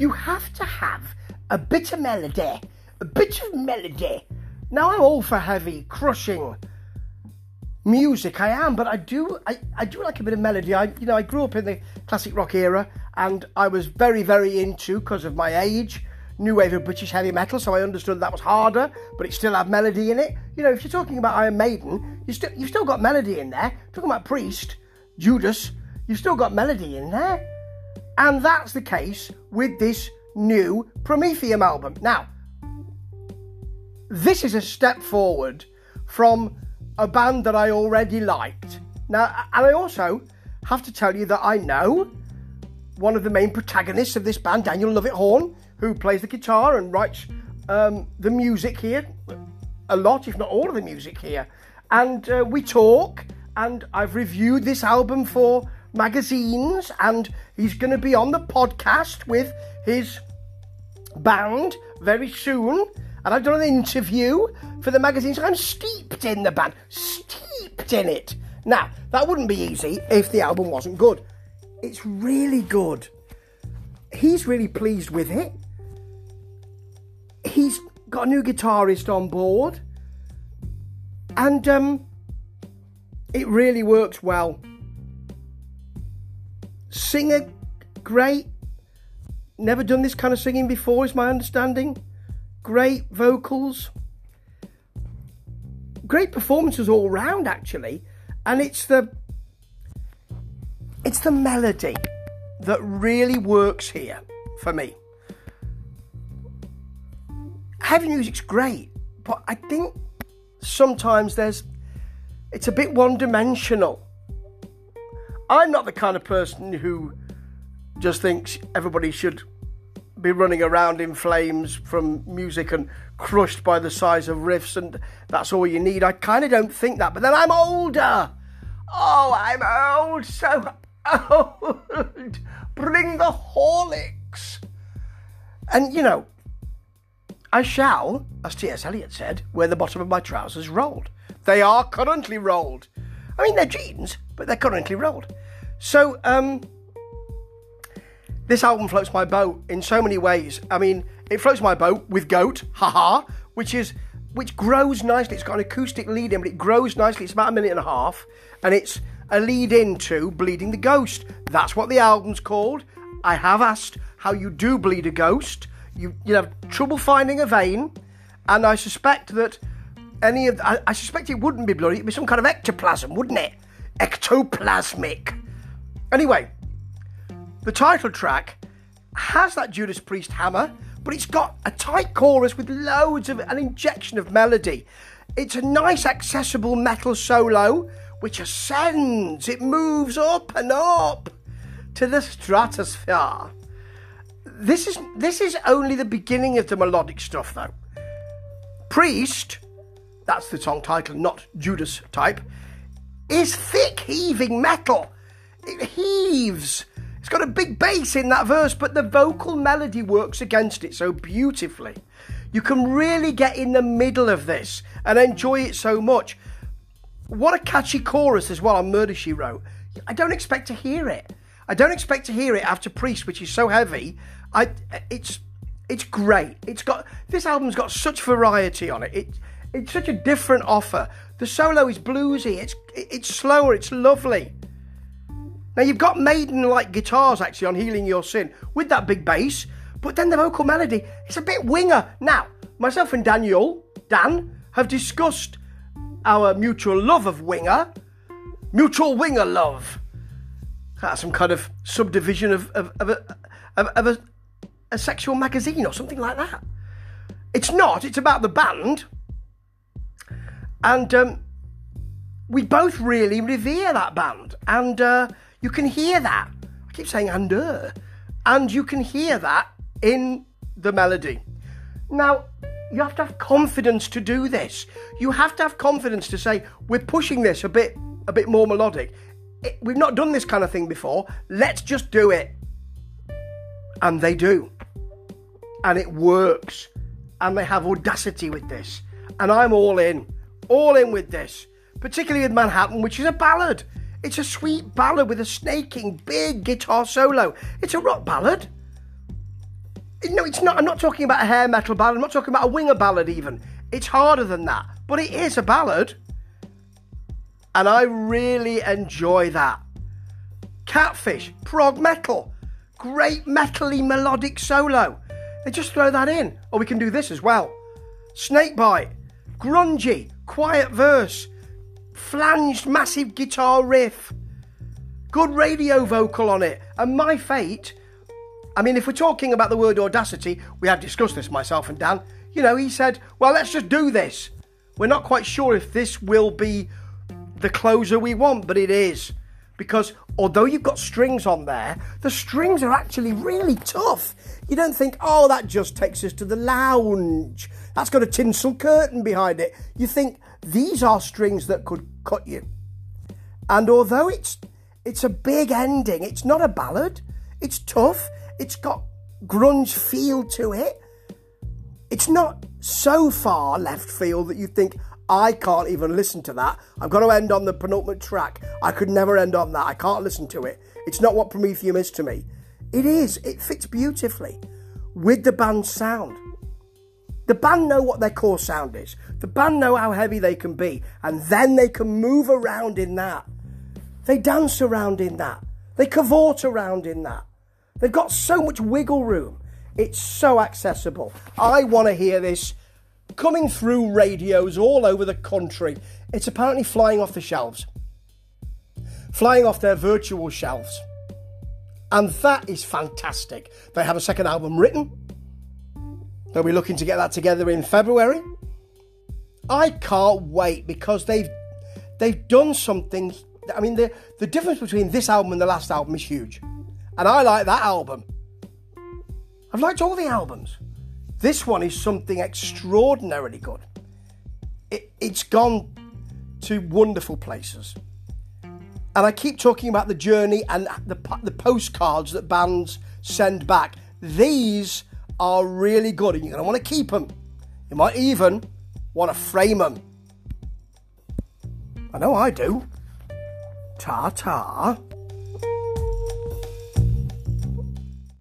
you have to have a bit of melody, a bit of melody. Now I'm all for heavy, crushing music. I am, but I do, I, I do like a bit of melody. I, you know, I grew up in the classic rock era, and I was very, very into because of my age. New wave of British heavy metal, so I understood that was harder, but it still had melody in it. You know, if you're talking about Iron Maiden, you still you've still got melody in there. Talking about Priest, Judas, you've still got melody in there. And that's the case with this new Promethium album. Now, this is a step forward from a band that I already liked. Now, and I also have to tell you that I know one of the main protagonists of this band, Daniel Lovett-Horn, who plays the guitar and writes um, the music here, a lot, if not all of the music here. And uh, we talk, and I've reviewed this album for magazines, and he's going to be on the podcast with his band very soon. And I've done an interview for the magazine, so I'm steeped in the band, steeped in it. Now, that wouldn't be easy if the album wasn't good. It's really good. He's really pleased with it. He's got a new guitarist on board. And um, it really works well. Singer, great. Never done this kind of singing before, is my understanding. Great vocals. Great performances all round, actually. And it's the it's the melody that really works here for me. Heavy music's great, but I think sometimes there's it's a bit one dimensional. I'm not the kind of person who just thinks everybody should be running around in flames from music and crushed by the size of riffs and that's all you need. I kind of don't think that, but then I'm older. Oh, I'm old, so old. Bring the Horlicks. And you know, I shall, as T.S. Eliot said, wear the bottom of my trousers rolled. They are currently rolled. I mean, they're jeans, but they're currently rolled. So, um, this album floats my boat in so many ways. I mean, it floats my boat with Goat, haha, which is which grows nicely. It's got an acoustic lead in, but it grows nicely. It's about a minute and a half, and it's a lead into Bleeding the Ghost. That's what the album's called. I have asked how you do bleed a ghost. You you have trouble finding a vein, and I suspect that any of I, I suspect it wouldn't be bloody. It'd be some kind of ectoplasm, wouldn't it? Ectoplasmic. Anyway, the title track has that Judas Priest hammer, but it's got a tight chorus with loads of an injection of melody. It's a nice, accessible metal solo which ascends, it moves up and up to the stratosphere. This is this is only the beginning of the melodic stuff though. Priest, that's the song title, not Judas type, is thick heaving metal. It heaves. It's got a big bass in that verse, but the vocal melody works against it so beautifully. You can really get in the middle of this and enjoy it so much. What a catchy chorus as well on Murder She Wrote. I don't expect to hear it. I don't expect to hear it after Priest, which is so heavy. I it's it's great. It's got this album's got such variety on it. It it's such a different offer. The solo is bluesy. It's it's slower. It's lovely. Now you've got Maiden-like guitars actually on "Healing Your Sin" with that big bass, but then the vocal melody it's a bit winger. Now myself and Daniel Dan have discussed our mutual love of winger, mutual winger love. That's some kind of subdivision of of, of a of, of a, a sexual magazine or something like that. It's not. It's about the band. And um, we both really revere that band. And uh, you can hear that. I keep saying and uh, and you can hear that in the melody. Now, you have to have confidence to do this. You have to have confidence to say, we're pushing this a bit a bit more melodic. It, we've not done this kind of thing before. Let's just do it. And they do. And it works. And they have audacity with this. And I'm all in. All in with this. Particularly with Manhattan, which is a ballad. It's a sweet ballad with a snaking big guitar solo. It's a rock ballad. No, it's not. I'm not talking about a hair metal ballad. I'm not talking about a winger ballad, even. It's harder than that. But it is a ballad. And I really enjoy that. Catfish, prog metal, great metally melodic solo. They just throw that in. Or we can do this as well. Snakebite, grungy, quiet verse, flanged massive guitar riff, good radio vocal on it. And my fate, I mean, if we're talking about the word audacity, we have discussed this, myself and Dan. You know, he said, well, let's just do this. We're not quite sure if this will be the closer we want, but it is. Because although you've got strings on there, the strings are actually really tough. You don't think, oh, that just takes us to the lounge. That's got a tinsel curtain behind it. You think these are strings that could cut you. And although it's it's a big ending, it's not a ballad. It's tough. It's got grunge feel to it. It's not so far left field that you think, I can't even listen to that. I've got to end on the penultimate track. I could never end on that. I can't listen to it. It's not what Promethium is to me. It is. It fits beautifully with the band's sound. The band know what their core sound is. The band know how heavy they can be, and then they can move around in that. They dance around in that. They cavort around in that. They've got so much wiggle room. It's so accessible. I want to hear this coming through radios all over the country. It's apparently flying off the shelves, flying off their virtual shelves. And that is fantastic. They have a second album written. They'll be looking to get that together in February. I can't wait because they've they've done something. I mean, the the difference between this album and the last album is huge, and I like that album. I've liked all the albums. This one is something extraordinarily good. It, it's gone to wonderful places. And I keep talking about the journey and the, the postcards that bands send back. These are really good and you're going to want to keep them. You might even want to frame them. I know I do. Ta ta.